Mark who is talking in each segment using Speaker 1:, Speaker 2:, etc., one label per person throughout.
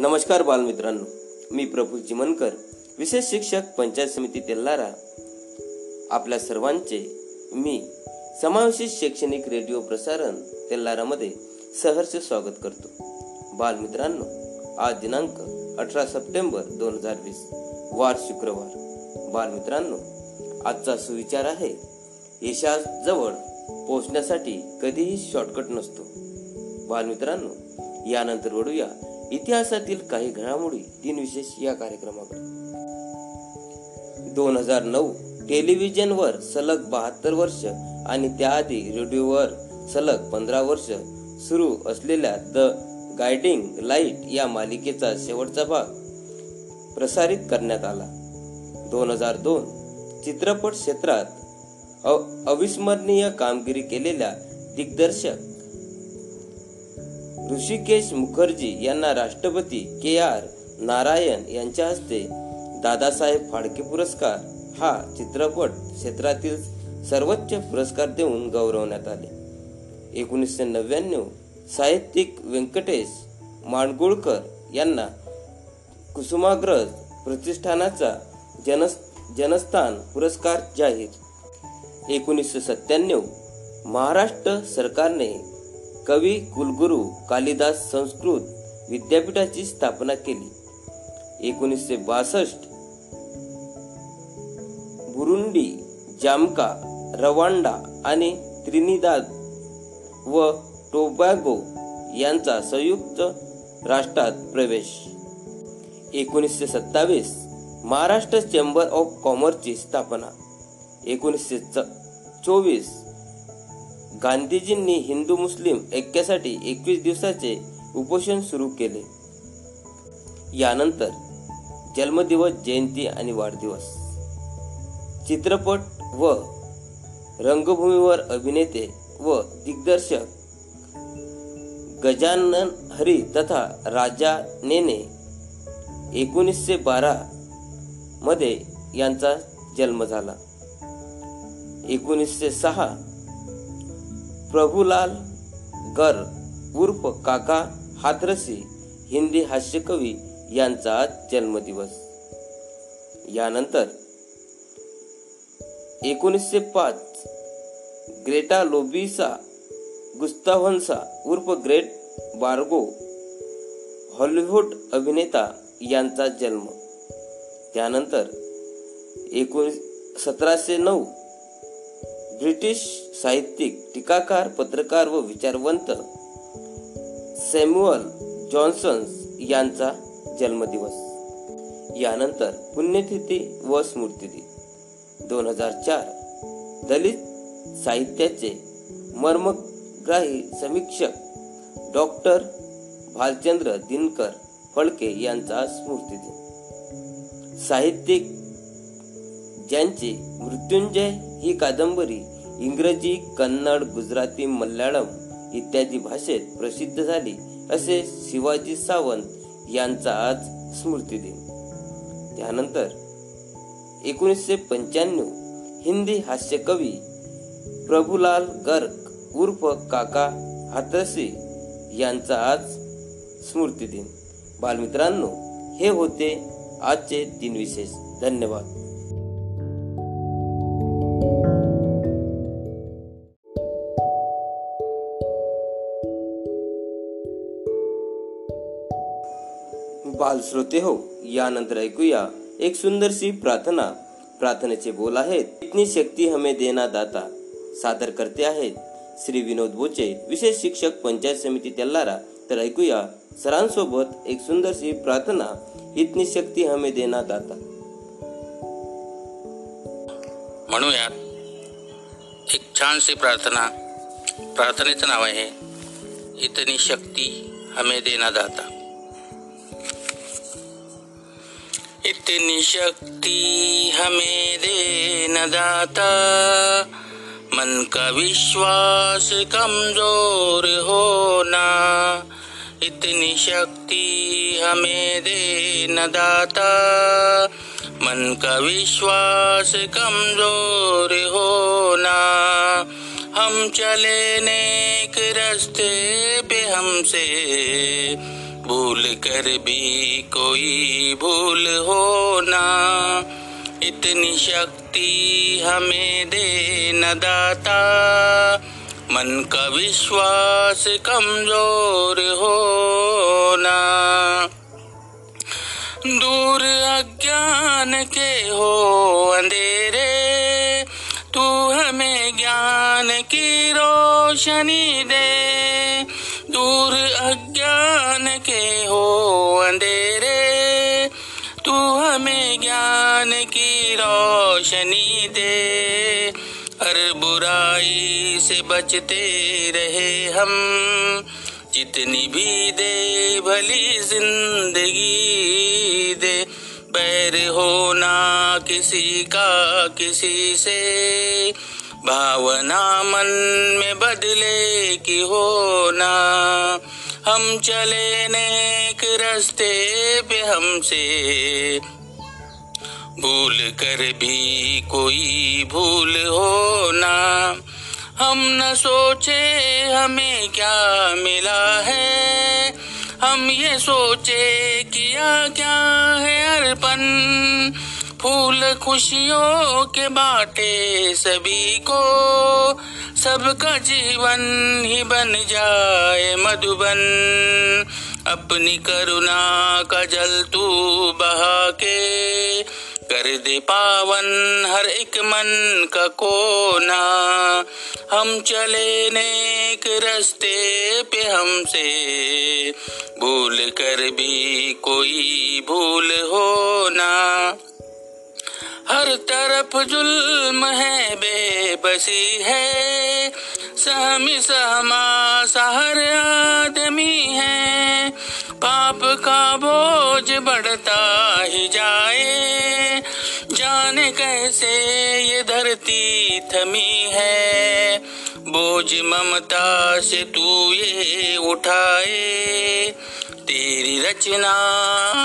Speaker 1: नमस्कार बालमित्रांनो मी प्रभू चिमनकर विशेष शिक्षक पंचायत समिती तेल्लारा आपल्या सर्वांचे मी समावेशित शैक्षणिक रेडिओ प्रसारण तेल्लारामध्ये सहर्ष स्वागत करतो. बालमित्रांनो आज दिनांक अठरा सप्टेंबर दोन हजार वीस वार शुक्रवार. बालमित्रांनो आजचा सुविचार आहे यशाजवळ पोहोचण्यासाठी कधीही शॉर्टकट नसतो. बालमित्रांनो यानंतर वळूया इतिहासातील काही घडामोडी दिनविशेष या कार्यक्रमाकडे दोन हजार नऊ टेलिव्हिजनवर सलग बहात्तर वर्ष आणि त्याआधी रेडिओवर सलग पंधरा वर्ष सुरू असलेल्या द गायडिंग लाइट या मालिकेचा शेवटचा भाग प्रसारित करण्यात आला. दोन हजार दोन चित्रपट क्षेत्रात अविस्मरणीय कामगिरी केलेल्या दिग्दर्शक ऋषिकेश मुखर्जी यांना राष्ट्रपती के आर नारायण यांच्या हस्ते दादासाहेब फाळके पुरस्कार हा चित्रपट क्षेत्रातील सर्वोच्च पुरस्कार देऊन गौरवण्यात आले. एकोणीसशे नव्याण्णव साहित्यिक व्यंकटेश माणगुळकर यांना कुसुमाग्रज प्रतिष्ठानाचा जनस जनस्थान पुरस्कार जाहीर. एकोणीसशे सत्त्याण्णव महाराष्ट्र सरकारने कवी कुलगुरू कालिदास संस्कृत विद्यापीठाची स्थापना केली. एकोणीसशे बासष्ट. बुरुंडी जामका रवांडा आणि त्रिनिदाद व टोबॅगो यांचा संयुक्त राष्ट्रात प्रवेश. एकोणीसशे सत्तावीस. महाराष्ट्र चेंबर ऑफ कॉमर्सची स्थापना. एकोणीसशे चोवीस. गांधीजींनी हिंदू मुस्लिम ऐक्यासाठी एकवीस दिवसाचे उपोषण सुरू केले. यानंतर जन्मदिवस जयंती आणि वाढदिवस. चित्रपट व रंगभूमीवर अभिनेते व दिग्दर्शक गजानन हरी तथा राजा नेने एकोणीसशे बारा मध्ये यांचा जन्म झाला. एकोणीसशे सहा प्रभुलाल गर उर्फ काका हाथरसी हिंदी हास्यकवी यांचा जन्मदिवस. यानंतर एकोणीसशे पाच ग्रेटा लोबिसा गुस्ताव्हन्सा उर्फ ग्रेट बार्गो हॉलिवूड अभिनेता यांचा जन्म. त्यानंतर एकोणीस सतराशे नऊ ब्रिटिश साहित्यिक टीकाकार पत्रकार व विचारवंत सॅम्युअल जॉन्सन्स यांचा जन्मदिवस. यानंतर पुण्यतिथी व स्मृतिथी दोन हजार चार दलित साहित्याचे मर्मग्राही समीक्षक डॉक्टर भालचंद्र दिनकर फळके यांचा स्मृतिदिन. साहित्यिक ज्यांचे मृत्युंजय ही कादंबरी इंग्रजी कन्नड गुजराती मल्याळम इत्यादी भाषेत प्रसिद्ध झाली असे शिवाजी सावंत यांचा आज स्मृती दिन. त्यानंतर एकोणीसशे पंच्याण्णव हिंदी हास्य कवी प्रभुलाल गर्ग उर्फ काका हातरसी यांचा आज स्मृती दिन. बालमित्रांनो हे होते आजचे तीन विशेष धन्यवाद. बाल श्रोते हो यानंतर ऐकूया एक सुंदरशी प्रार्थना. प्रार्थनेचे बोल आहेत इतनी शक्ती हमें देना दाता. सादर करते आहेत श्री विनोद बोचे विशेष शिक्षक पंचायत समिती तेल्लारा तर ऐकूया सरांसोबत एक सुंदरशी प्रार्थना इतनी शक्ती हमें देना दाता.
Speaker 2: म्हणूयात एक छानशी प्रार्थना. प्रार्थनेचं नाव आहे इतनी शक्ती हमें देना दाता. इतनी शक्ति हमें दे न दाता। मन का विश्वास कमजोर होना। इतनी शक्ति हमें दे न दाता। मन का विश्वास कमजोर होना। हम चले नेक रस्ते पे हमसे। भूल कर भी कोई भूल होना इतनी शक्ति हमें दे न दाता। मन का विश्वास कमज़ोर होना दूर अज्ञान के हो अंधेरे। तू हमें ज्ञान की रोशनी दे। दूर अज्ञान के हो अंधेरे, तू हमें ज्ञान की रोशनी दे। हर बुराई से बचते रहे हम, जितनी भी दे भली ज़िंदगी दे। बैर होना किसी का किसी से भावना मन में बदले की होना हम चले नेक रास्ते पे हमसे। भूल कर भी कोई भूल होना हम न सोचे हमें क्या मिला है। हम ये सोचे किया क्या है अर्पण। फूल खुशियों के बाटे सभी को। सबका जीवन ही बन जाए मधुबन। अपनी करुणा का जल तू बहा के। कर दे पावन हर एक मन का कोना। हम चले नेक रास्ते पे हमसे। भूल कर भी कोई भूल होना हर तरफ़ जुल्म है, बेबसी है। सहमी सहमा, सहर आदमी है। पाप का बोझ बढ़ता ही जाए। जाने कैसे ये धरती थमी है। बोझ ममता से तू ये उठाए। तेरी रचना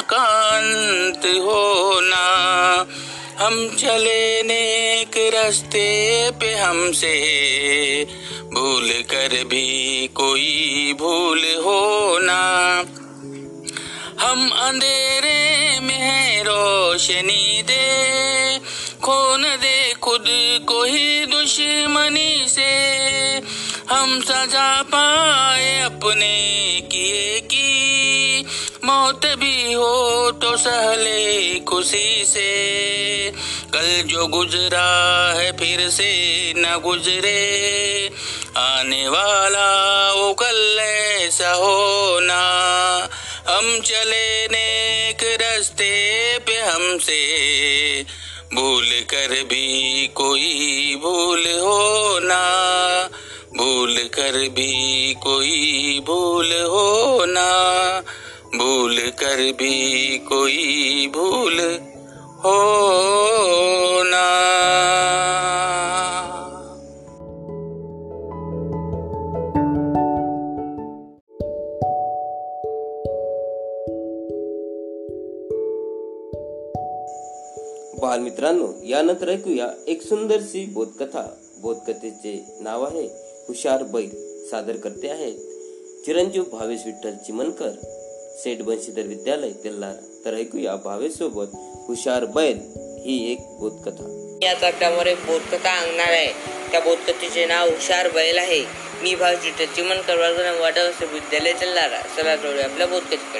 Speaker 2: का अंत होना। हम चले नेक रास्ते पे हमसे। भूल कर भी कोई भूल हो ना। हम अंधेरे में है रोशनी दे। खोन दे खुद को ही दुश्मनी से। हम सजा पाए अपने किए मौत भी हो तो सहले खुशी से। कल जो गुजरा है फिर से न गुजरे। आने वाला वो कल ऐसा होना। हम चले नेक रास्ते पे हमसे। भूल कर भी कोई भूल होना। भूल कर भी कोई भूल होना। भूल कर भी कोई भूल होना
Speaker 1: बालमित्रांनो, यानंतर ऐकूया एक सुंदरशी बोधकथा. बोधकथेचे नाव आहे, हुशार बैल सादर करते आहेत. चिरंजीव भावेश विठ्ठल चिमनकर सेठ बंशीधर विद्यालय तेल्लारा तर ऐकूया भावेश सोबत हुशार बैल ही एक बोधकथा.
Speaker 3: या चट्टावर एक बोधकथा अंगणार आहे. त्या बोधकथेचे नाव हुशार बैल आहे. मी भाव चिमन कळवाळकर वाटत विद्यालय चालणारा. चला जोडू आपल्या बोधकथेकडे.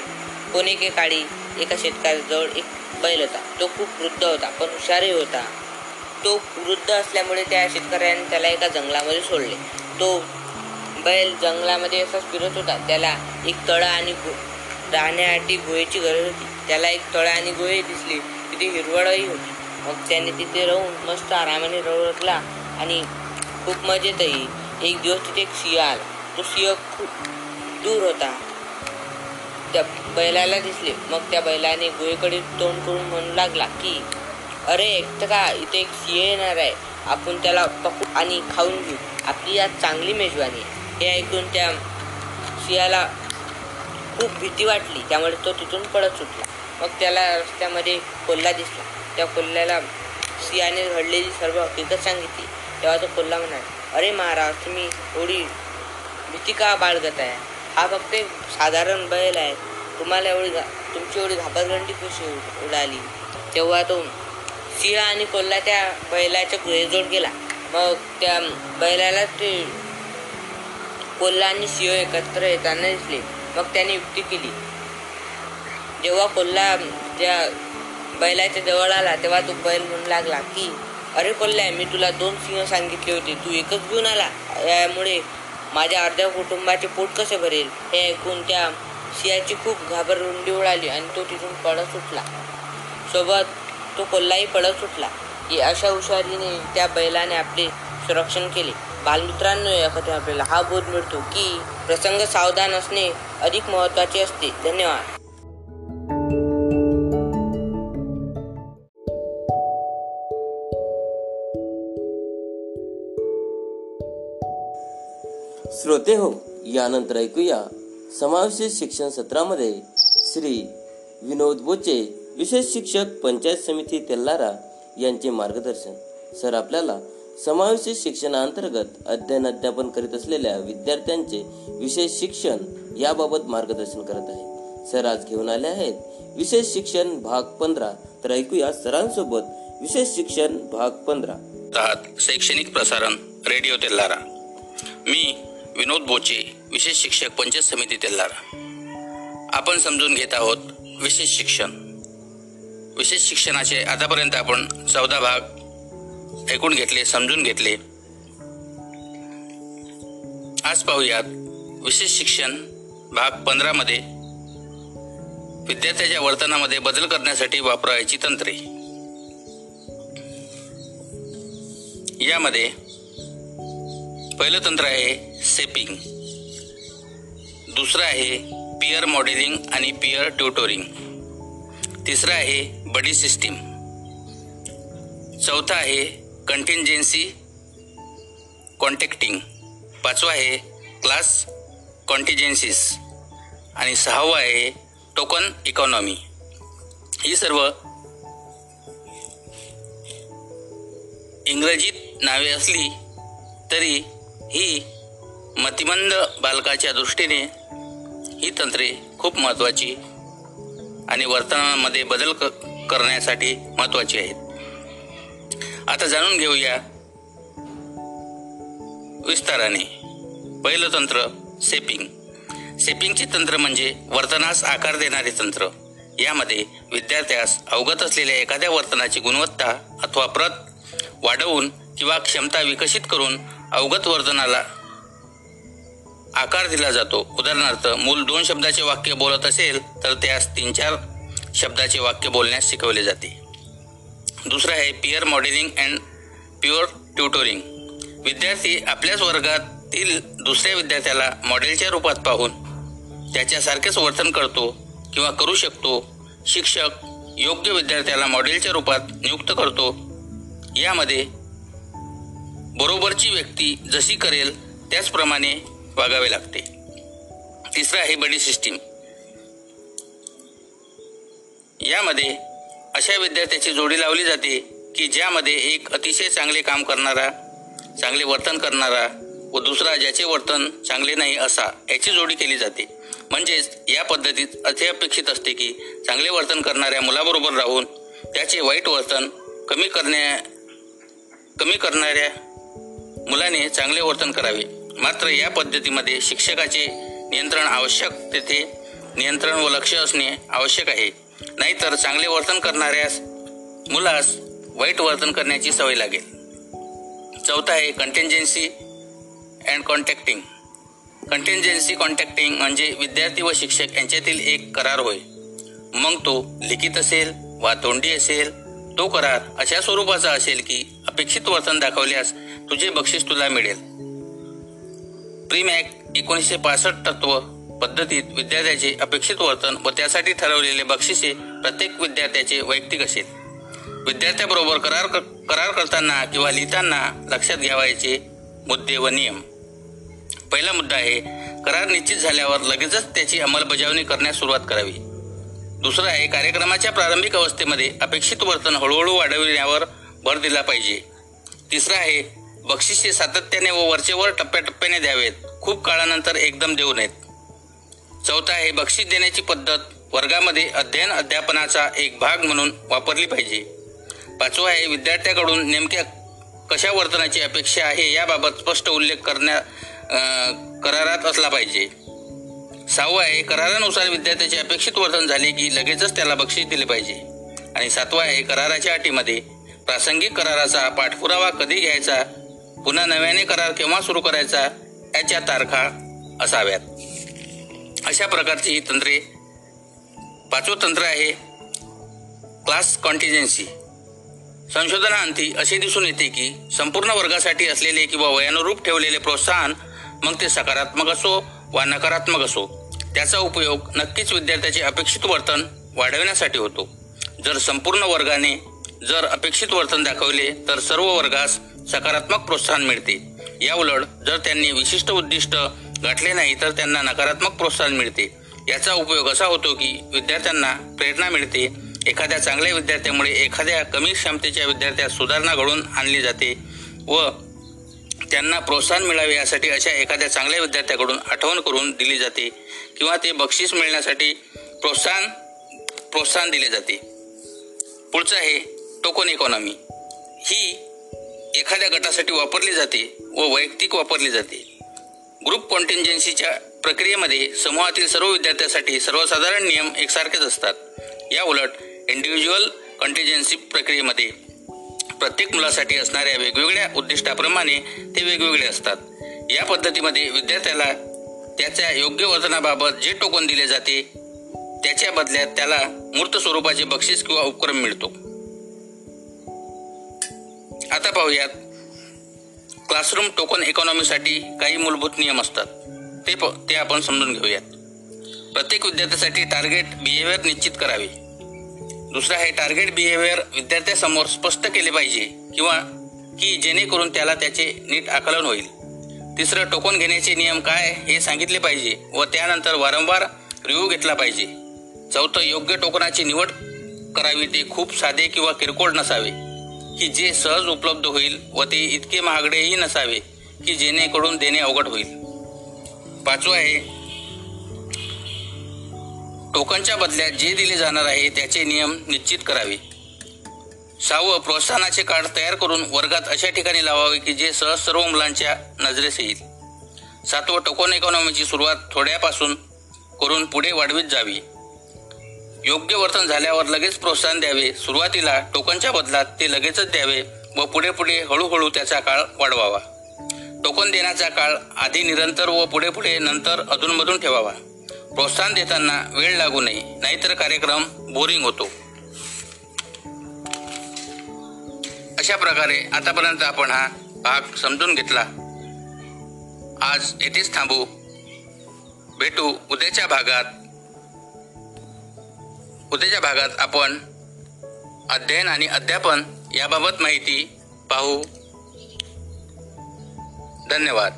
Speaker 3: कोणी एके काळी एका शेतकऱ्याजवळ एक बैल होता. तो खूप वृद्ध होता पण हुशारही होता. तो वृद्ध असल्यामुळे त्या शेतकऱ्याने त्याला एका जंगलामध्ये सोडले. तो बैल जंगलामध्ये असाच फिरत होता. त्याला एक तळा आणि राहण्यासाठी गुहेची गरज होती. त्याला एक तळा आणि गुहे दिसली. तिथे हिरवळही होती. मग त्याने तिथे राहून मस्त आरामाने राहू लागला आणि खूप मजेतही एक दिवस तिथे एक सिंह आला. तो सिंह खूप दूर होता. त्या बैलाला दिसले. मग त्या बैलाने गुहेकडे तोंड करून म्हणू लागला की अरे एकटं का? इथे एक सिंह येणार आहे. आपण त्याला पकडू आणि खाऊन घेऊ. आपली यात चांगली मेजवानी हे ऐकून त्या सिंहाला खूप भीती वाटली. त्यामुळे तो तिथून पळत सुटला. मग त्याला रस्त्यामध्ये कोल्हा दिसला. त्या कोल्ह्याला सिंहाने घडलेली सर्व हकीकत सांगितली. तेव्हा तो कोल्हा म्हणाला अरे महाराज तुम्ही एवढी भीती का बाळगत आहे? हा फक्त एक साधारण बैल आहे. तुम्हाला एवढी घा तुमची एवढी घाबरगंडी कशी उडाली? तेव्हा तो सिंह आणि कोल्हा त्या बैलाच्या गुहेजोड गेला. मग त्या बैलाला ते कोल्हा आणि सिंह एकत्र येताना दिसले. मग त्याने युक्ती केली. जेव्हा कोल्हा त्या बैलाच्या जवळ आला तेव्हा तो बैल म्हणू लागला की अरे कोल्हा मी तुला दोन सिंह सांगितले होते. तू एकच घेऊन आला. यामुळे माझ्या अर्ध्या कुटुंबाचे पोट कसे भरेल? हे ऐकून त्या सिंहाची खूप घाबरगुंडी उडाली आणि तो तिथून पळत सुटला. सोबत तो कोल्हाही पळत सुटला. अशा हुशारीने त्या बैलाने आपले संरक्षण केले. बालमित्रांनो या कथे आपल्याला हा बोध मिळतो की प्रसंग सावधान असणे अधिक महत्त्वाचे असते. धन्यवाद.
Speaker 1: श्रोते हो यानंतर ऐकूया समावेशित शिक्षण सत्रामध्ये श्री विनोद बोचे विशेष शिक्षक पंचायत समिती तेल्लारा यांचे मार्गदर्शन. सर आपल्याला समावेशित शिक्षणाअंतर्गत अध्ययन अध्यापन करीत असलेल्या विद्यार्थ्यांचे विशेष शिक्षण याबाबत मार्गदर्शन करत आहेत. सर आज घेऊन आले आहेत. विशेष शिक्षण भाग पंधरा. तर ऐकूया सरांसोबत विशेष शिक्षण भाग पंधरा.
Speaker 2: शैक्षणिक प्रसारण रेडिओ तेल्लारा मी विनोद बोचे विशेष शिक्षक पंचायत समिती तेल्लारा आपण समजून घेत आहोत विशेष शिक्षण. विशेष शिक्षणाचे आतापर्यंत आपण चौदा भाग ऐकून घेतले समजून घेतले. आज पाहूयात विशेष शिक्षण भाग पंधरामध्ये विद्यार्थ्याच्या वर्तनामध्ये बदल करण्यासाठी वापरायची तंत्रे. यामध्ये पहिलं तंत्र आहे सेपिंग. दुसरं आहे पियर मॉडेलिंग आणि पियर ट्युटोरिंग. तिसरं आहे बडी सिस्टीम. चौथा आहे कंटिंजेन्सी कॉन्टॅक्टिंग पाचवा आहे क्लास कॉन्टिजेन्सीस आणि सहावा आहे टोकन इकॉनॉमी ही सर्व इंग्रजीत नावे असली तरी ही मतिमंद बालकाच्या दृष्टीने ही तंत्रे खूप महत्त्वाची आणि वर्तनामध्ये बदल क करण्यासाठी महत्त्वाची आहेत. आता जाणून घेऊया. विस्ताराने. पहिलं तंत्र सेपिंग सेपिंगचे तंत्र म्हणजे वर्तनास आकार देणारे तंत्र. यामध्ये विद्यार्थ्यास अवगत असलेल्या एखाद्या वर्तनाची गुणवत्ता अथवा प्रत वाढवून किंवा क्षमता विकसित करून अवगत वर्तनाला आकार दिला जातो. उदाहरणार्थ मूल दोन शब्दाचे वाक्य बोलत असेल तर त्यास तीन चार शब्दाचे वाक्य बोलण्यास शिकवले जाते. दुसरं आहे peer modelling and peer tutoring विद्यार्थी आपल्याच वर्गातील दुसऱ्या विद्यार्थ्याला मॉडेलच्या रूपात पाहून त्याच्यासारखेच वर्तन करतो किंवा करू शकतो शिक्षक योग्य विद्यार्थ्याला मॉडेलच्या रूपात नियुक्त करतो. यामध्ये बरोबरची व्यक्ती जशी करेल त्याचप्रमाणे वागावे लागते. तिसरं आहे बडी सिस्टीम यामध्ये अशा विद्यार्थ्याची जोडी लावली जाते की ज्यामध्ये एक अतिशय चांगले काम करणारा चांगले वर्तन करणारा व दुसरा ज्याचे वर्तन चांगले नाही असा याची जोडी केली जाते. म्हणजेच या पद्धतीत असे अपेक्षित असते की चांगले वर्तन करणाऱ्या मुलाबरोबर राहून त्याचे वाईट वर्तन कमी करण्या कमी करणाऱ्या मुलाने चांगले वर्तन करावे. मात्र या पद्धतीमध्ये शिक्षकाचे नियंत्रण आवश्यक तेथे नियंत्रण व लक्ष असणे आवश्यक आहे. नाहीतर चांगले वर्तन करणाऱ्यास मुलास वाईट वर्तन करण्याची सवय लागेल. चौथा आहे contingency and contacting contingency contacting म्हणजे विद्यार्थी व शिक्षक यांच्यातील एक करार होय. मग तो लिखित असेल वा तोंडी असेल तो करार अशा स्वरूपाचा असेल की अपेक्षित वर्तन दाखवल्यास तुझे बक्षीस तुला मिळेल. प्रीमॅक एकोणीसशे पासष्ट तत्व पद्धतीत विद्यार्थ्याचे अपेक्षित वर्तन व त्यासाठी ठरवलेले बक्षिसे प्रत्येक विद्यार्थ्याचे वैयक्तिक असेल. विद्यार्थ्याबरोबर करार कर करार करताना किंवा लिहिताना लक्षात घ्यावायचे मुद्दे व नियम. पहिला मुद्दा आहे करार निश्चित झाल्यावर लगेचच त्याची अंमलबजावणी करण्यास सुरुवात करावी. दुसरं आहे कार्यक्रमाच्या प्रारंभिक अवस्थेमध्ये अपेक्षित वर्तन हळूहळू वाढविण्यावर भर दिला पाहिजे. तिसरं आहे बक्षिसे सातत्याने व वरचेवर टप्प्याटप्प्याने द्यावेत. खूप काळानंतर एकदम देऊ नयेत. चौथा आहे बक्षीस देण्याची पद्धत. वर्गामध्ये अध्ययन अध्यापनाचा एक भाग म्हणून वापरली पाहिजे. पाचवा आहे विद्यार्थ्याकडून नेमक्या कशा वर्तनाची अपेक्षा आहे याबाबत स्पष्ट उल्लेख करण्या करारात असला पाहिजे. सहावं आहे करारानुसार विद्यार्थ्याचे अपेक्षित वर्तन झाले की लगेचच त्याला बक्षीस दिले पाहिजे. आणि सातवा आहे कराराच्या अटीमध्ये प्रासंगिक कराराचा पाठपुरावा कधी घ्यायचा? पुन्हा नव्याने करार केव्हा सुरू करायचा? याच्या तारखा असाव्यात. अशा प्रकारची ही तंत्रे. पाचवं तंत्र आहे क्लास कॉन्टिजन्सी संशोधनाअंती असे दिसून येते की संपूर्ण वर्गासाठी असलेले किंवा वयानुरूप ठेवलेले प्रोत्साहन मग ते सकारात्मक असो वा नकारात्मक असो त्याचा उपयोग नक्कीच विद्यार्थ्याचे अपेक्षित वर्तन वाढविण्यासाठी होतो. जर संपूर्ण वर्गाने जर अपेक्षित वर्तन दाखवले तर सर्व वर्गास सकारात्मक प्रोत्साहन मिळते. याउलट जर त्यांनी विशिष्ट उद्दिष्ट गाठले नाही तर त्यांना नकारात्मक प्रोत्साहन मिळते. याचा उपयोग असा होतो की विद्यार्थ्यांना प्रेरणा मिळते. एखाद्या चांगल्या विद्यार्थ्यामुळे एखाद्या कमी क्षमतेच्या विद्यार्थ्यात सुधारणा घडवून आणली जाते व त्यांना प्रोत्साहन मिळावे यासाठी अशा एखाद्या चांगल्या विद्यार्थ्याकडून आठवण करून दिली जाते किंवा ते बक्षीस मिळण्यासाठी प्रोत्साहन प्रोत्साहन दिले जाते. पुढचं आहे टोकन इकॉनॉमी. ही एखाद्या गटासाठी वापरली जाते व वैयक्तिक वापरली जाते. ग्रुप कॉन्टिंजन्सीच्या प्रक्रियेमध्ये समूहातील सर्व विद्यार्थ्यांसाठी सर्वसाधारण नियम एकसारखेच असतात. या उलट इंडिव्हिज्युअल कॉन्टिजन्सी प्रक्रियेमध्ये प्रत्येक मुलासाठी असणाऱ्या वेगवेगळ्या उद्दिष्टाप्रमाणे ते वेगवेगळे असतात. या पद्धतीमध्ये विद्यार्थ्याला त्याच्या योग्य वर्तनाबाबत जे टोकन दिले जाते त्याच्या बदल्यात त्याला मूर्त स्वरूपाचे बक्षीस किंवा उपक्रम मिळतो. आता पाहूयात. क्लासरूम टोकन इकॉनॉमीसाठी काही मूलभूत नियम असतात. ते प ते आपण समजून घेऊयात. प्रत्येक विद्यार्थ्यासाठी टार्गेट बिहेवियर निश्चित करावे. दुसरा आहे टार्गेट बिहेवियर विद्यार्थ्यासमोर स्पष्ट केले पाहिजे किंवा की जेणेकरून त्याला त्याचे नीट आकलन होईल. तिसरं टोकन घेण्याचे नियम काय हे सांगितले पाहिजे व त्यानंतर वारंवार रिव्ह्यू घेतला पाहिजे. चौथं योग्य टोकनाची निवड करावी. ते खूप साधे किंवा किरकोळ नसावे. की जे सहज उपलब्ध होईल व ते इतके महागडेही नसावे की जेणेकडून देणे अवघड होईल. पाचवं आहे टोकनच्या बदल्यात जे दिले जाणार आहे त्याचे नियम निश्चित करावे. सहावं प्रोत्साहनाचे कार्ड तयार करून वर्गात अशा ठिकाणी लावावे की जे सहज सर्व मुलांच्या नजरेस येईल. सातवं टोकन इकॉनॉमीची सुरुवात थोड्यापासून करून पुढे वाढवीत जावी. योग्य वर्तन झाल्यावर लगेच प्रोत्साहन द्यावे. सुरुवातीला टोकनच्या बदलात ते लगेचच द्यावे व पुढे पुढे हळूहळू त्याचा काळ वाढवावा. टोकन देण्याचा काळ आधी निरंतर व पुढे पुढे नंतर अधूनमधून ठेवावा. प्रोत्साहन देताना वेळ लागू नये नाहीतर कार्यक्रम बोरिंग होतो. अशा प्रकारे आतापर्यंत आपण हा भाग समजून घेतला. आज येथेच थांबू. भेटू उद्याच्या भागात. उद्याच्या भागात आपण अध्ययन आणि अध्यापन याबाबत माहिती पाहू. धन्यवाद.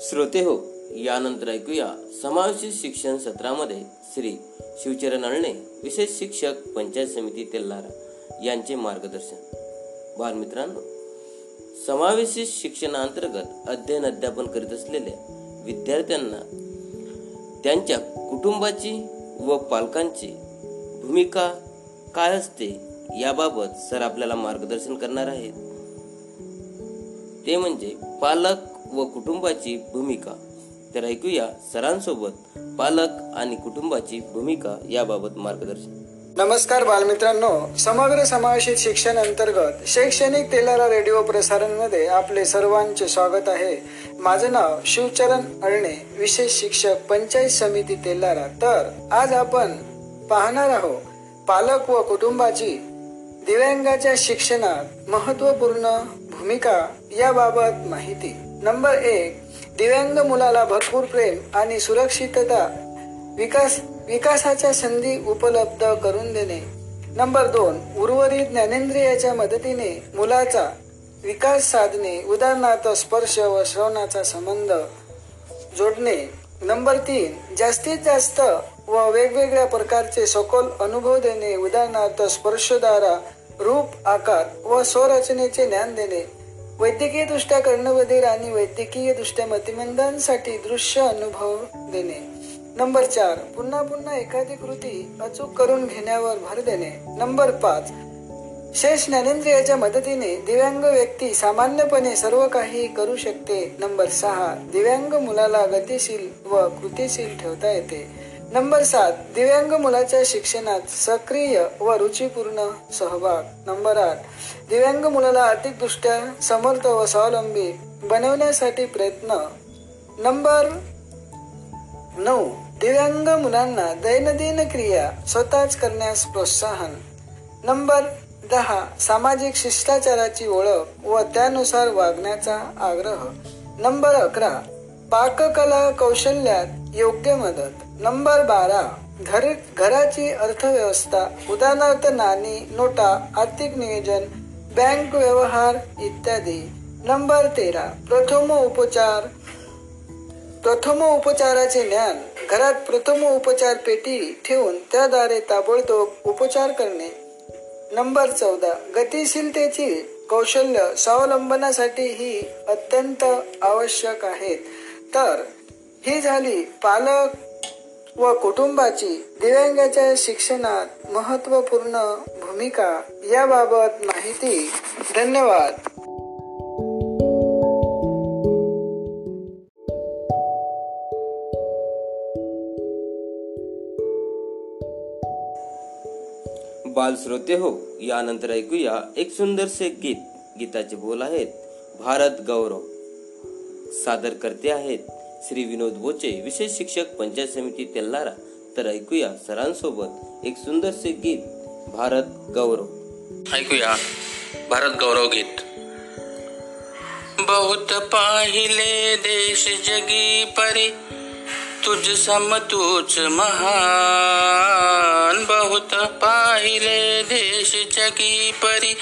Speaker 1: श्रोते हो यानंतर ऐकूया समावेशित शिक्षण सत्रामध्ये श्री शिवचरण अळणे विशेष शिक्षक पंचायत समिती तेल्लारा यांचे मार्गदर्शन. बालमित्रांनो समावेशित शिक्षणाअंतर्गत अध्ययन अध्यापन करीत असलेल्या विद्यार्थ्यांना त्यांच्या कुटुंबाची व पालकांची भूमिका काय असते याबाबत सर आपल्याला मार्गदर्शन करणार आहेत. ते म्हणजे पालक व कुटुंबाची भूमिका. तर ऐकूया सरांसोबत पालक आणि कुटुंबाची भूमिका याबाबत मार्गदर्शन.
Speaker 4: नमस्कार बालमित्रांनो समग्र समावेशित शिक्षण अंतर्गत शैक्षणिक तेलारा रेडिओ प्रसारणमध्ये आपले सर्वांचे स्वागत आहे. माझं नाव शिवचरण अळणे विशेष शिक्षक पंचायत समिती तेलारा. तर आज आपण पाहणार आहोत पालक व कुटुंबाची दिव्यांगाच्या शिक्षणात महत्त्वपूर्ण भूमिका याबाबत माहिती. नंबर एक दिव्यांग मुलाला भरपूर प्रेम आणि सुरक्षितता विकास विकासाच्या संधी उपलब्ध करून देणे. नंबर दोन उर्वरित ज्ञानेंद्रियाच्या मदतीने मुलाचा विकास साधणे उदाहरणार्थ स्पर्श व श्रवणाचा संबंध जोडणे. नंबर तीन जास्तीत जास्त व वेगवेगळ्या प्रकारचे सखोल अनुभव देणे उदाहरणार्थ स्पर्शद्वारा रूप आकार व स्वरचनेचे ज्ञान देणे. वैद्यकीय दृष्ट्या कर्णबधीर आणि वैद्यकीय दृष्ट्या मतिमंदांसाठी दृश्य अनुभव देणे. नंबर चार पुन्हा पुन्हा एखादी कृती अचूक करून घेण्यावर भर देणे. नंबर पाच शेष ज्ञानेंद्रियाच्या मदतीने दिव्यांग व्यक्ती सामान्यपणे सर्व काही करू शकते. नंबर सहा दिव्यांग मुलाला गतिशील व कृतिशील ठेवता येते. नंबर सात दिव्यांग मुलाच्या शिक्षणात सक्रिय व रुचिपूर्ण सहभाग. नंबर आठ दिव्यांग मुलाला आर्थिकदृष्ट्या समर्थ व स्वावलंबी बनवण्यासाठी प्रयत्न. नंबर नऊ दिव्यांग मुलांना दैनंदिन क्रिया स्वतःच करण्यास प्रोत्साहन. नंबर दहा सामाजिक शिष्टाचाराची ओळख व त्यानुसार वागण्याचा आग्रह. नंबर अकरा पाककला कौशल्यात योग्य मदत. नंबर बारा घर घराची अर्थव्यवस्था उदाहरणार्थ नाणी नोटा आर्थिक नियोजन बँक व्यवहार इत्यादी. नंबर तेरा प्रथम उपचार प्रथम उपचाराचे ज्ञान. घरात प्रथम उपचार पेटी ठेवून त्याद्वारे ताबडतोब उपचार करणे. नंबर चौदा. गतिशीलतेची कौशल्य स्वावलंबनासाठी ही अत्यंत आवश्यक आहेत. तर ही झाली पालक व कुटुंबाची दिव्यांगाच्या शिक्षणात महत्त्वपूर्ण भूमिका. याबाबत माहिती धन्यवाद.
Speaker 1: बाल श्रोते हो यानंतर ऐकूया एक सुंदरसे गीत. गीताचे बोल आहेत भारत गौरव. सादर करते आहेत श्री विनोद बोचे विशेष शिक्षक पंचायत समिती तेल्लारा तर ऐकूया सरांसोबत एक सुंदरसे गीत भारत गौरव.
Speaker 2: ऐकूया भारत गौरव गीत. बहुत पाहिले देश जगी परी तुझ सम तूच महान बहुत पाहिले देश जगी परी.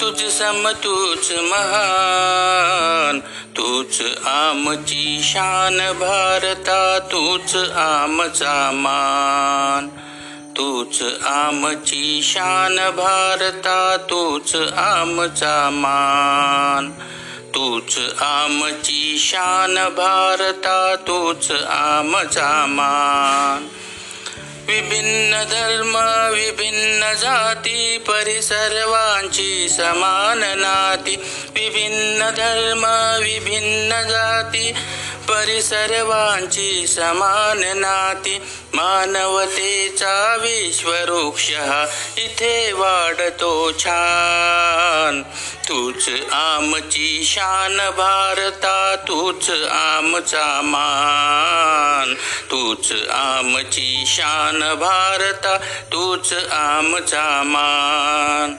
Speaker 2: तुझ सम तूच महान तूच आमची शान भारता तूच आमचा मान. तूच आमची शान भारता तूच आमचा मान. तूच आमची शान भारता तूच आमचा मान. विभिन्न धर्म विभिन्न जाती परी सर्वांची समान नाती. विभिन्न धर्म विभिन्न जाती परी सर्वांची समान नाती. मानवतेचा विश्ववृक्ष इथे वाढतो छान. तूच आमची शान भारता तूच आमचा मान. तूच आमची शान भारता तूच आमचा मान.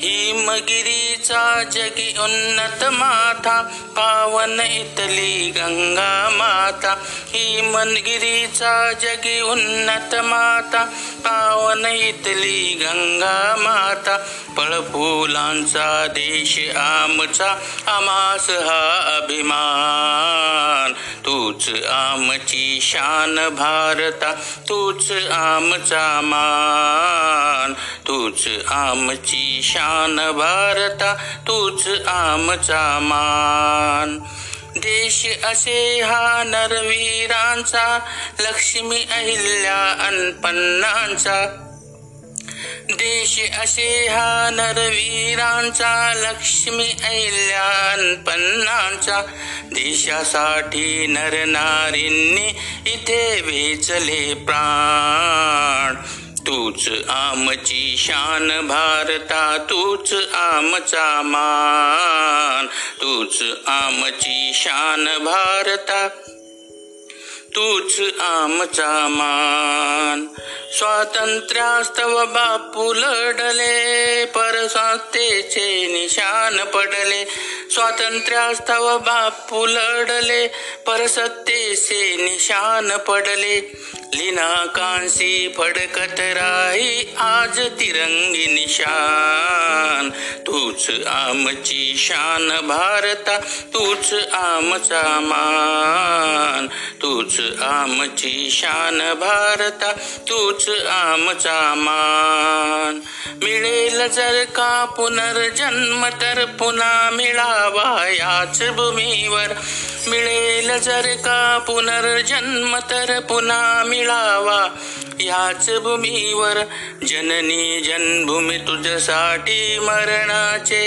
Speaker 2: हिमगिरीचा जगी उन्नत माथा पावन इतली गंगा माता. हिमगिरीचा जगी उन्नत माता पावन इतली गंगा माता. फळफुलांचा देश आमचा आमास हा अभिमान. तूच आमची शान भारता तूच आमचा मान. तूच आमची शान भारता तूच आमचा मान. देश असे हा नरवीरांचा लक्ष्मी अहिल्या अनपन्नांचा. देश असे हा नरवीरांचा लक्ष्मी अहिल्या अनपन्नांचा. देशासाठी नरनारींनी इथे वेचले प्राण. तूच आमची शान भारता तूच आमचा मान. तूच आमची शान भारता तूच आमचा मान. स्वातंत्र्यास्तव बापू लढले परसत्तेचे निशान पडले. स्वातंत्र्यास्तव बापू लढले परसत्तेचे निशान पडले. लिना कांसी फडकत राही आज तिरंगी निशान तूच आमची शान भारता तूच आमचा मान. तूच आमची शान भारता तूच आमचा मान. मिळेल जर का पुनर्जन्म तर पुन्हा मिळावा याच भूमीवर. मिळेल जर का पुनर्जन्म तर पुन्हा मिळावा याच भूमीवर. जननी जन्मभूमी तुझसाठी मरणाचे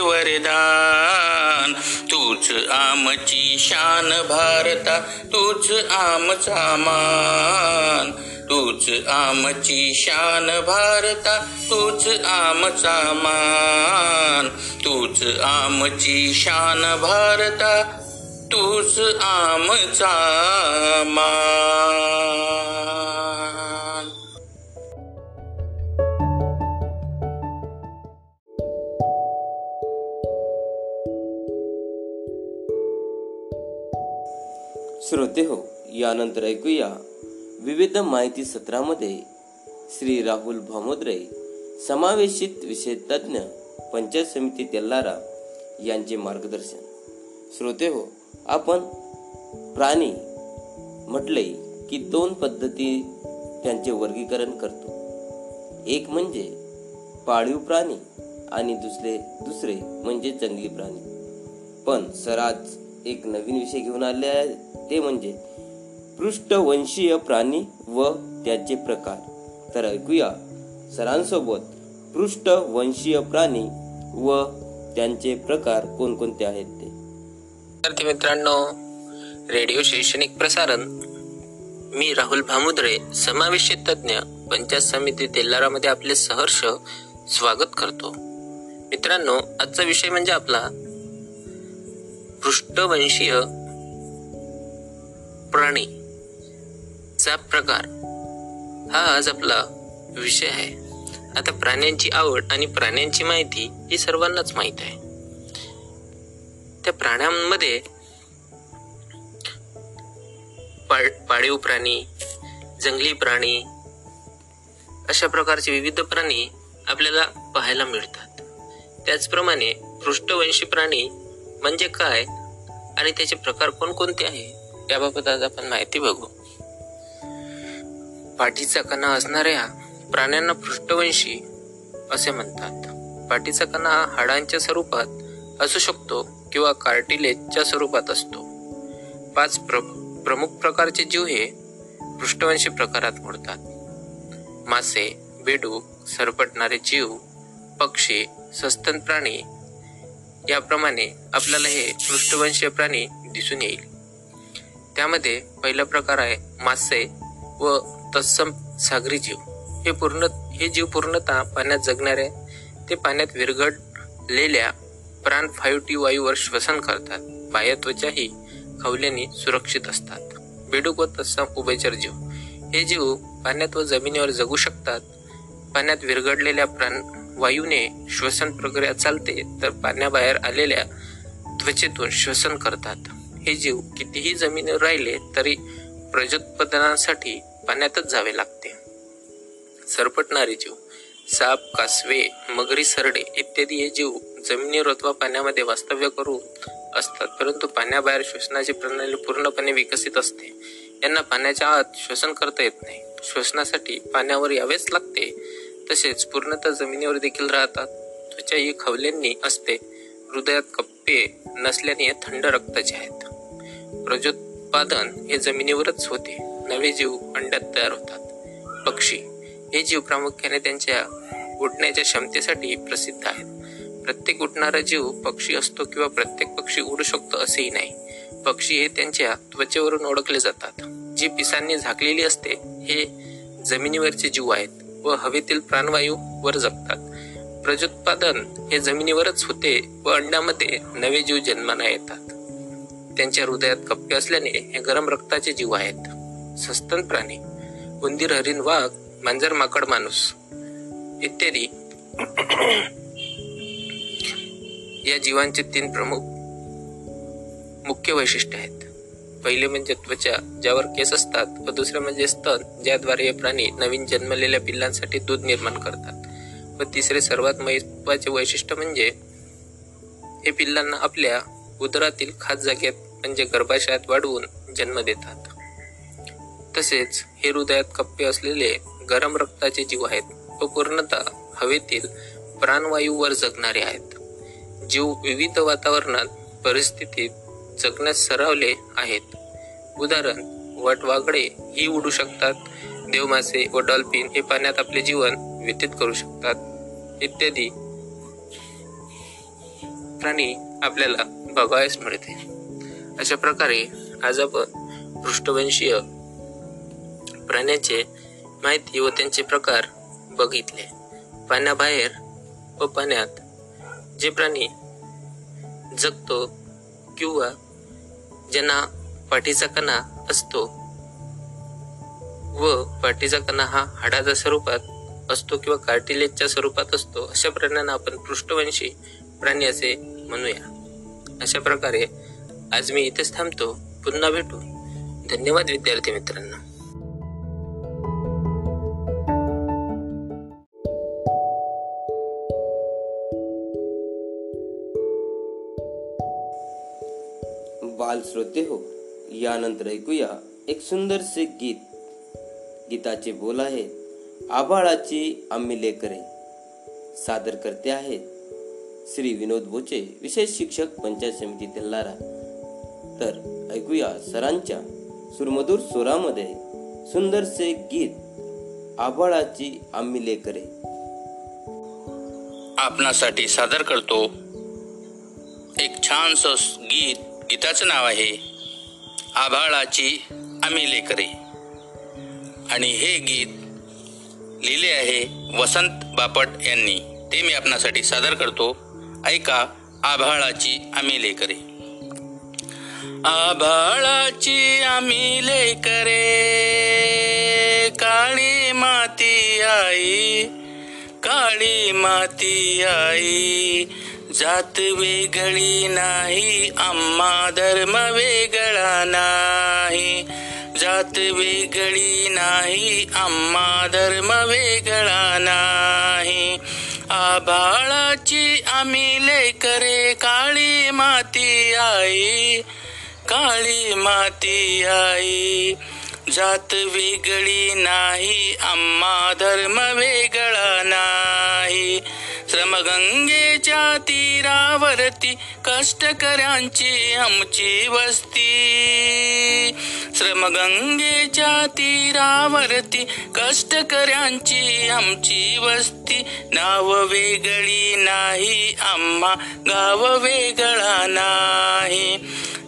Speaker 2: वरदान. तूच आमची शान भारता तूच आमचा मान तूच आमची शान भारता तूच आमचा मान तूच आमची शान भारता तूच आमचा मान
Speaker 1: श्रोते हो यानंतर ऐकूया विविध माहिती सत्रामध्ये श्री राहुल भामोद्रे समावेशित विषय तज्ज्ञ पंचायत समिती तेल्लारा यांचे मार्गदर्शन. श्रोते हो आपण प्राणी म्हटले की दोन पद्धती त्यांचे वर्गीकरण करतो. एक म्हणजे पाळीव प्राणी आणि दुसरे दुसरे म्हणजे जंगली प्राणी. पण सर आज एक नवीन विषय घेऊन आले आहे ते म्हणजे पृष्ठवंशीय प्राणी व त्याचे प्रकार. तर ऐकूया. सरांसोबत पृष्ठवंशीय प्राणी व त्यांचे प्रकार कोणकोणते आहेत ते?
Speaker 5: विद्यार्थी मित्रांनो रेडिओ शैक्षणिक प्रसारण. मी राहुल भामुद्रे समावेशित तज्ज्ञ पंचायत समिती तेल्लारामध्ये आपले सहर्ष स्वागत करतो. मित्रांनो आजचा विषय म्हणजे आपला पृष्ठवंशीय प्राणी. चा प्रकार हा आज आपला विषय आहे. आता प्राण्यांची आवड आणि प्राण्यांची माहिती ही सर्वांनाच माहीत आहे. त्या प्राण्यांमध्ये पाळ- पाळीव प्राणी जंगली प्राणी अशा प्रकारचे विविध प्राणी आपल्याला पाहायला मिळतात. त्याचप्रमाणे पृष्ठवंशी प्राणी म्हणजे काय आणि त्याचे प्रकार कोणकोणते आहे याबाबत आज आपण माहिती बघू. पाठीचा कणा असणाऱ्या प्राण्यांना पृष्ठवंशी असे म्हणतात. पाठीचा कणा हा हाडांच्या स्वरूपात असू शकतो किंवा कार्टिलेजच्या स्वरूपात असतो. पाच प्र प्रमुख प्रकारचे जीव हे पृष्ठवंशी प्रकारात मोडतात. मासे बेडूक सरपटणारे जीव पक्षी सस्तन प्राणी याप्रमाणे आपल्याला हे पृष्ठवंशीय प्राणी दिसून येईल. त्यामध्ये पहिला प्रकार आहे मासे व तत्सम सागरी जीव. हे पूर्ण हे जीव पूर्णतः पाण्यात जगणारे ते पाण्यात विरघडलेल्या प्राण फाईव्ह टी वायूवर श्वसन करतात. बाह्य त्वचाही खवल्याने सुरक्षित असतात. बेडूक व तत्सम उभयचर जीव. हे जीव पाण्यात व जमिनीवर जगू शकतात. पाण्यात विरघडलेल्या प्राण वायूने श्वसन प्रक्रिया चालते तर पाण्याबाहेर आलेल्या त्वचेतून श्वसन करतात. हे जीव कितीही जमिनीवर राहिले तरी प्रजोत्पादनासाठी पाण्यातच जावे लागते. सरपटणारे जीव साप कासवे मगरी सरडे इत्यादी हे जीव जमिनीवर अथवा पाण्यामध्ये वास्तव्य करू असतात परंतु पाण्याबाहेर श्वसनाची प्रणाली पूर्णपणे विकसित असते. यांना पाण्याच्या आत श्वसन करता येत नाही. श्वसनासाठी पाण्यावर यावेच लागते. तसेच पूर्णतः जमिनीवर देखील राहतात. त्वचा ही खवल्यांनी असते. हृदयात कप्पे नसल्याने हे थंड रक्ताचे आहेत. प्रजोत्पादन हे जमिनीवरच होते. नवे जीव अंड्यात तयार होतात. पक्षी हे जीव प्रामुख्याने त्यांच्या उडण्याच्या क्षमतेसाठी प्रसिद्ध आहेत. प्रत्येक उडणारा जीव पक्षी असतो किंवा प्रत्येक पक्षी उडू शकतो असेही नाही. पक्षी हे त्यांच्या त्वचेवरून ओळखले जातात. जी पिसांनी झाकलेली असते हे जमिनीवरचे जीव आहेत व हवेतील प्राणवायू वर जगतात. प्रजोत्पादन हे जमिनीवरच होते व अंड्यामध्ये नवे जीव जन्माला येतात. त्यांच्या हृदयात कप्पे असल्याने हे गरम रक्ताचे जीव आहेत. सस्तन प्राणी उंदीर हरिण वाघ मांजर माकड माणूस इत्यादी. या जीवांचे तीन प्रमुख मुख्य वैशिष्ट्य आहेत. पहिले म्हणजे त्वचा ज्यावर केस असतात व दुसरे म्हणजे स्तन ज्याद्वारे हे प्राणी नवीन जन्मलेल्या पिल्लांसाठी दूध निर्माण करतात. व तिसरे सर्वात महत्त्वाचे वैशिष्ट्य म्हणजे हे पिल्लांना आपल्या उदरातील खास जागेत म्हणजे गर्भाशयात वाढवून जन्म देतात. तसेच हे हृदयात कप्पे असलेले गरम रक्ताचे जीव आहेत. व पूर्णतः हवेतील प्राणवायूवर जगणारे आहेत. जीव विविध वातावरणात परिस्थितीत जगण्यास सरावले आहेत. उदाहरण वटवागडे ही उडू शकतात. देवमासे व डॉल्फिन हे पाण्यात आपले जीवन व्यतीत करू शकतात. इत्यादी प्राणी आपल्याला बघावयास मिळते. अशा प्रकारे आज आपण पृष्ठवंशीय प्राण्यांचे माहिती व त्यांचे प्रकार बघितले. पाण्याबाहेर व पाण्यात जे प्राणी जगतो किंवा ज्यांना पाठीचा कणा असतो व पाठीचा कणा हा हाडाच्या स्वरूपात असतो किंवा कार्टिलेजच्या स्वरूपात असतो अशा प्राण्यांना आपण पृष्ठवंशी प्राणी असे म्हणूया. अशा प्रकारे आज मी इथेच थांबतो. पुन्हा भेटू. धन्यवाद विद्यार्थी मित्रांनो.
Speaker 1: श्रोते हो यानंतर ऐकूया एक सुंदरसे गीत. गीताचे बोल आहेत आबाळाची आम्ही लेकरे. सादर करते आहेत श्री विनोद बोचे विशेष शिक्षक पंचायत समिती तेल्लारा तर ऐकूया सरांच्या सुरमधूर स्वरामध्ये सुंदरसे गीत आबाळाची आम्ही लेकरे.
Speaker 2: आपणासाठी सादर करतो एक छानस गीत गीताचं नाव आहे आभाळाची आम्ही लेकरे. आणि हे गीत लिहिले आहे वसंत बापट यांनी. ते मी आपणासाठी सादर करतो. ऐका आभाळाची आम्ही लेकरे. आभाळाची आम्ही लेकरे काळी माती आई काळी माती आई जात वेगळी नाही आम्हा धर्म वेगळा नाही. जात वेगळी नाही आम्हा धर्म वेगळा नाही. आभाळाची आम्ही लेकरे काळी माती आई काळी माती आई. जात वेगळी नाही आम्हा धर्म वेगळा नाही. श्रमगंगेच्या तीरावरती कष्टकऱ्यांची आमची वस्ती. श्रमगंगेच्या तीरावरती कष्टकऱ्यांची आमची वस्ती. नाव वेगळी नाही आम्हा गाव वेगळा नाही.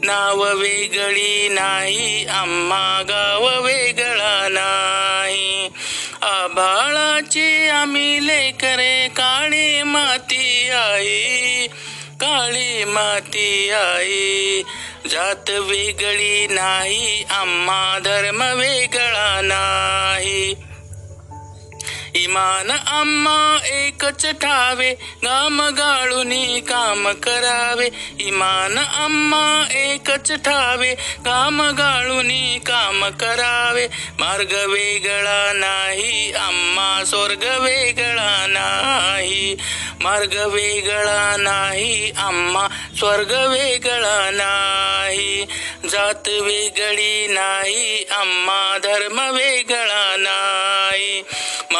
Speaker 2: नाव वेगळी नाही आम्हा गाव वेगळा नाही. आभाळाची आम्ही लेकरे काळी माती आई काळी माती आई. जात वेगळी नाही आम्हा धर्म वेगळा नाही. इमान आम्हा एकच ठावे गाम गाळून काम करावे. इमान आम्हा एकच ठावे गाम गाळून काम करावे. मार्ग वेगळा नाही आम्हा स्वर्ग वेगळा नाही. मार्ग वेगळा नाही आम्हा स्वर्ग वेगळा नाही. जात वेगळी नाही आम्हा धर्म वेगळा नाही.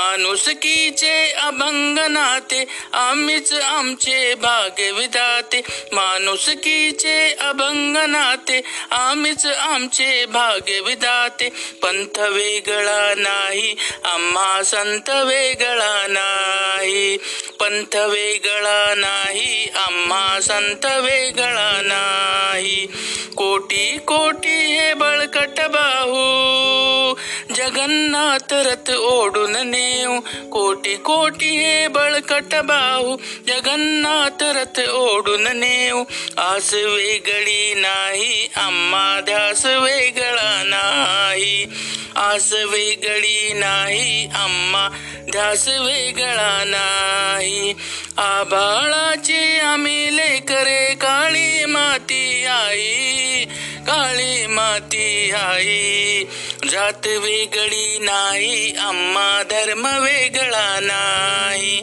Speaker 2: माणुसकीचे अभंग नाते आम्हीच आमचे भाग्य विधाते. माणुसकीचे अभंग नाते आम्हीच आमचे भाग्य विधाते. पंथ वेगळा नाही आम्हा संत वेगळा नाही. पंथ वेगळा नाही आम्हा संत वेगळा नाही. कोटी कोटी हे बळकट बाहू जगन्नाथ रथ ओढून नेऊ कोटी कोटी हे बळकट भाऊ जगन्नाथ रथ ओढून नेऊ. आस वेगळी नाही आम्हा ध्यास वेगळा नाही. आस वेगळी नाही आम्हा ध्यास वेगळा नाही. आभाळाचे आम्ही लेकरे काळी माती आई. काळी माती आई जात वेगळी नाही आम्हा धर्म वेगळा नाही.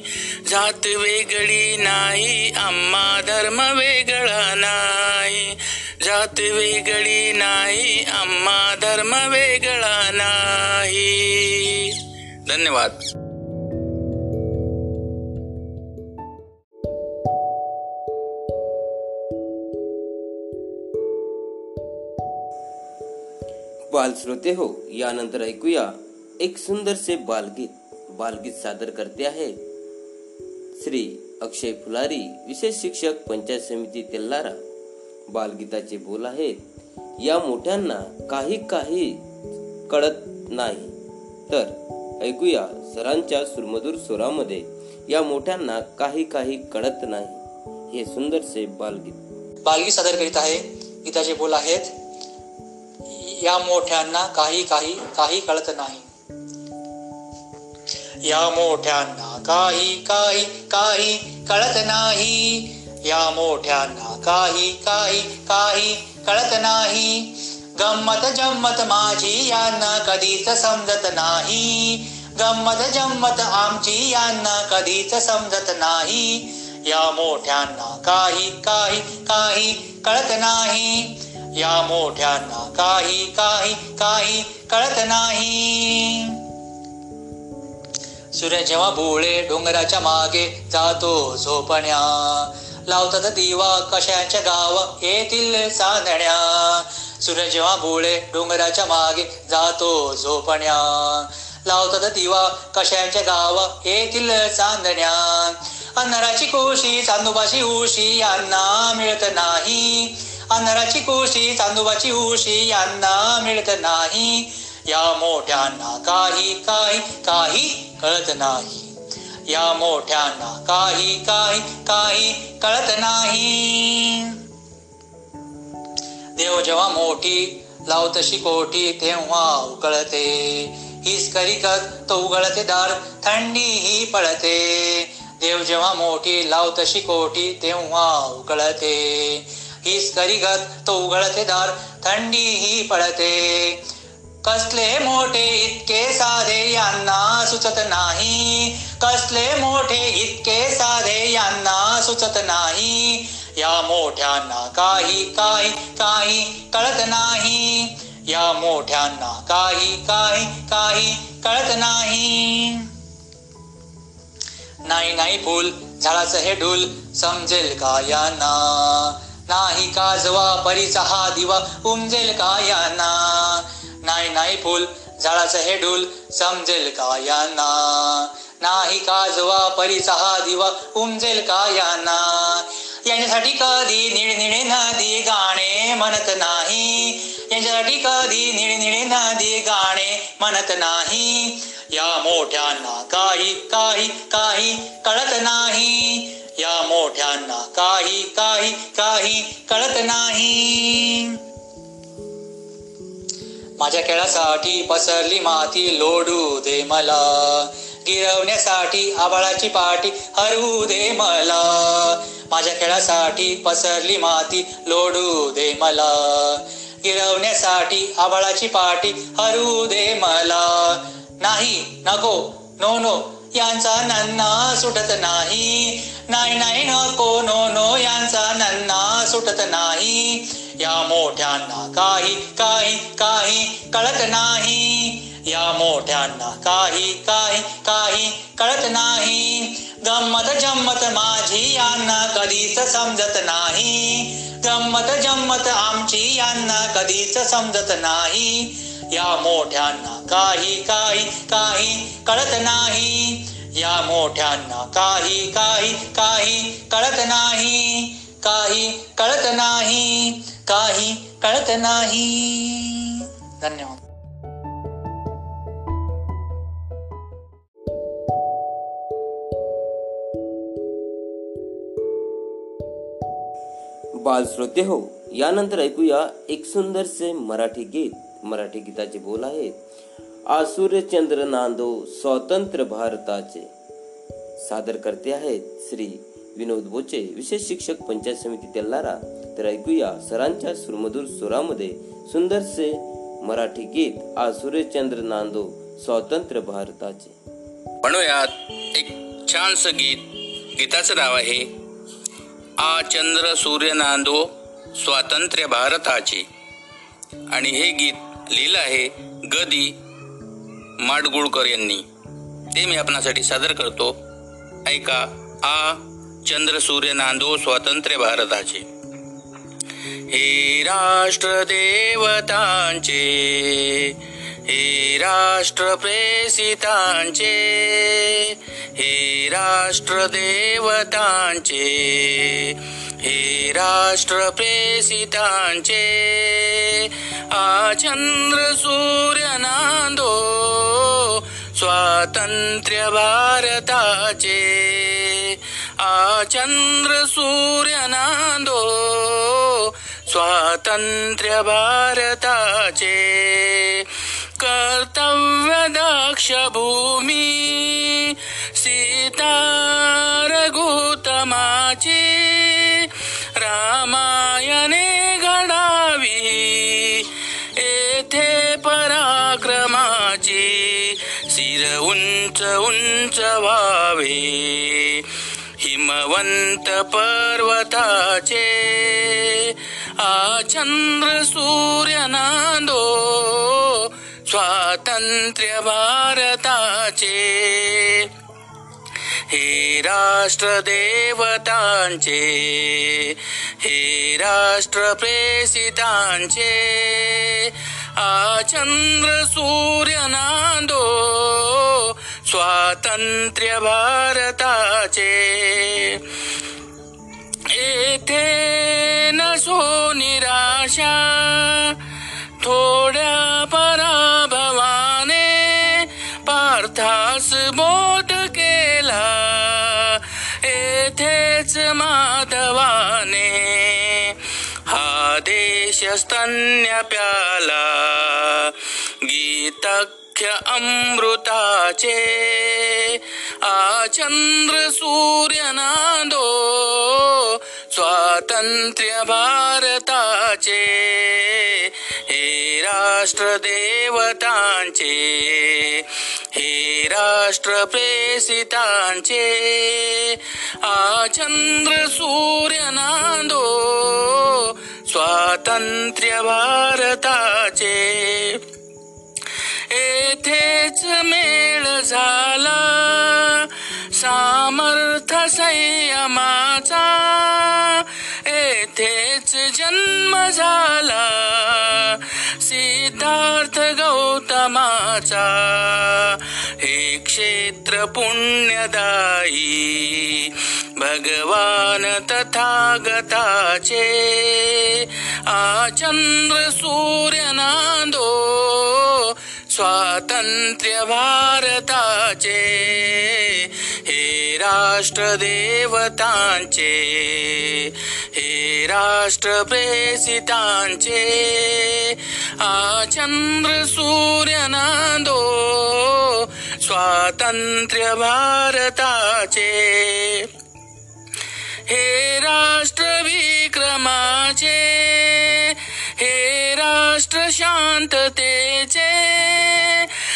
Speaker 2: जात वेगळी नाही आम्हा धर्म वेगळा नाही. जात वेगळी नाही आम्हा धर्म वेगळा नाही. धन्यवाद.
Speaker 1: बाल श्रोते हो यानंतर ऐकूया एक सुंदरसे बालगीत बालगीत सादर करते आहे श्री अक्षय फुलारी विशेष शिक्षक पंचायत समिती तेल्लारा बालगीताचे बोल आहेत या मोठ्यांना काही काही कळत नाही. तर ऐकूया सरांच्या सुरमधूर स्वरामध्ये या मोठ्यांना काही काही कळत नाही. हे सुंदरसे बालगीत
Speaker 6: बालगीत सादर करीत आहे. गीताचे बोल आहेत या मोठ्यांना काही काही काही कळत नाही. या मोठ्यांना काही काही काही कळत नाही. या मोठ्यांना काही काही काही कळत नाही. गंमत जम्मत माझी यांना कधीच समजत नाही. गंमत जम्मत आमची यांना कधीच समजत नाही. या मोठ्यांना काही काही काही कळत नाही. या मोठ्यांना काही काही काही कळत नाही. सूर्य जेव्हा भोळे डोंगराच्या मागे जातो झोपण्या लावतात दिवा कशाच्या गाव येतील चांदण्या सूर्य जेव्हा भोळे डोंगराच्या मागे जातो झोपण्या लावतात दिवा कशाच्या गाव येतील चांदण्या अन्नराची कोशी चांदोबाची उशी यांना मिळत नाही. अन्नराची कोशी तांदुबाची उशी यांना मिळत नाही. या मोठ्यांना काही काही काही कळत नाही. या मोठ्यांना काही काही काही कळत नाही. देव जेव्हा मोठी लावतशी कोठी तेव्हा उकळते. हीच करिकत तो उघळते दार थंडी ही पळते. देव जेव्हा मोठी लावतशी कोठी तेव्हा उकळते. हीच करीगत तो उघडते दार थंडी ही पळते कसले मोठे इतके साधे यांना सुचत नाही. कसले मोठे इतके साधे यांना सुचत नाही. या मोठ्यांना काही काही काही कळत नाही. या मोठ्यांना काही काही काही कळत नाही. नाही नाही फुल झाडाचं हे डुल समजेल का यांना? नाही काजवा परीचा हा दिवा उमजेल का यांना नाही नाही फुल झाडाचं हे डूल समजेल का यांना नाही काजवा परिसहा हा दिवा उमजेल का यांना यांच्यासाठी कधी निळनिळे नदी गाणे म्हणत नाही. यांच्यासाठी कधी निळनिळे नदी गाणे म्हणत नाही. या मोठ्यांना काही काही काही कळत नाही. या मोठ्यांना काही काही काही कळत नाही. माझ्या खेळासाठी पसरली माती लोडू दे मला. गिरवण्यासाठी आबाळाची पाठी हरवू दे मला. माझ्या खेळासाठी पसरली माती लोडू दे मला. गिरवण्यासाठी आबाळाची पाठी हरवू दे मला. नाही नको नो नो यांचा नन्ना सुटत नाही. नाही नाही नको नो नो यांचा नन्ना सुटत नाही. या मोठ्यांना काही काही काही कळत नाही. या मोठ्यांना काही काही काही कळत नाही. गंमत जम्मत माझी यांना कधीच समजत नाही. गंमत जम्मत आमची यांना कधीच समजत नाही. या मोठ्यांना काही काही काही कळत नाही. या मोठ्यांना काही काही काही कळत नाही. काही कळत नाही काही कळत नाही. धन्यवाद.
Speaker 1: बाल श्रोते हो यानंतर ऐकूया एक सुंदरसे मराठी गीत मराठी गीताचे बोल आहेत. आसूर्यचंद्र नांदो स्वतंत्र भारताचे. सादर करते आहेत श्री विनोद बोचे विशेष शिक्षक पंचायत समिती तेल्लारा तर ऐकूया सरांच्या सुरमधूर सुरामध्ये सुंदरसे मराठी गीत आज नांदो स्वातंत्र्य भारताचे.
Speaker 2: म्हणूयात एक छानसं गीत. गीताचं नाव आहे आ चंद्र सूर्य नांदो स्वातंत्र्य भारताचे. आणि हे गीत लिहिलं आहे गदी माडगुळकर यांनी. ते मी आपणासाठी सादर करतो. ऐका आ चंद्र सूर्य नांदो स्वातंत्र्य भारताचे. हे राष्ट्र देवतांचे हे राष्ट्र प्रेसितांचे हे राष्ट्र देवतांचे हे राष्ट्र प्रेसितांचे आ चंद्र सूर्य नांदो स्वातंत्र्य भारताचे आ चंद्र सूर्य नांदो स्वातंत्र्य भारताचे कर्तव्य दक्ष भूमी उंच उंच व्हावे. हिमवंत पर्वताचे आ चंद्र सूर्य नांदो स्वातंत्र्य भारताचे. हे राष्ट्र देवतांचे हे राष्ट्र प्रेसितांचे आ चंद्र सूर्य नांदो स्वातंत्र्य भारताचे येथे नसो निराशा थोड्या पराभवाने देश स्तन्य प्याला गीतख्य अमृताचे आ चंद्र सूर्य नांदो स्वातंत्र्य भारताचे हे राष्ट्र देवतांचे हे राष्ट्र प्रेसितांचे आ चंद्र सूर्य नांदो स्वातंत्र्य भारताचे येथेच मेळ झाला. सामर्थ संयमाचा. येथेच जन्म झाला. सिद्धार्थ गौतमाचा. हे क्षेत्र पुण्यदायी. भगवान तथागताचे आ चंद्र सूर्य नांदो स्वातंत्र्य भारताचे हे राष्ट्र देवतांचे हे राष्ट्र प्रेसितांचे आ चंद्र सूर्य नांदो स्वातंत्र्य भारताचे. विक्रमाचे हे राष्ट्र शांततेचे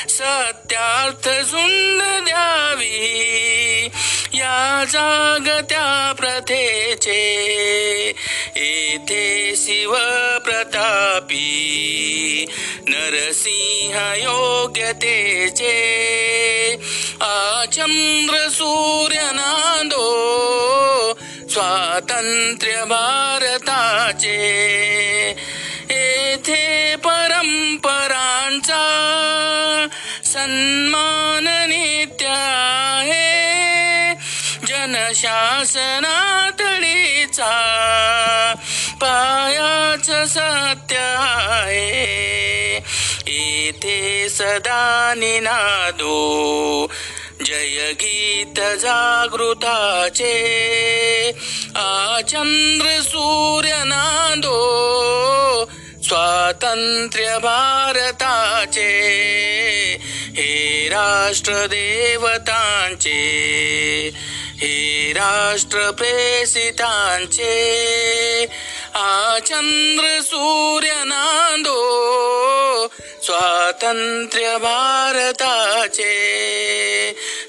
Speaker 2: सत्यार्थ झुंड द्यावी. या जागत्या प्रथेचे. येथे शिव प्रतापी नरसिंह योग्यतेचे. आ चंद्र सूर्य नांदो स्वातंत्र्य येथे परंपरांचा सन्मान नित्य आहे. जनशासनातडीचा पायाच सत्य आहे. येथे सदा निनादो जय गीत जागृताचे. आ चंद्र सूर्य नांदो स्वातंत्र्य भारताचे हे राष्ट्र देवतांचे हे राष्ट्र प्रेसितांचे आ चंद्र सूर्य नांदो स्वातंत्र्य भारताचे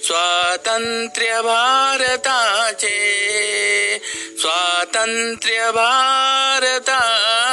Speaker 2: स्वातंत्र्य भारताचे स्वातंत्र्य भारताचे.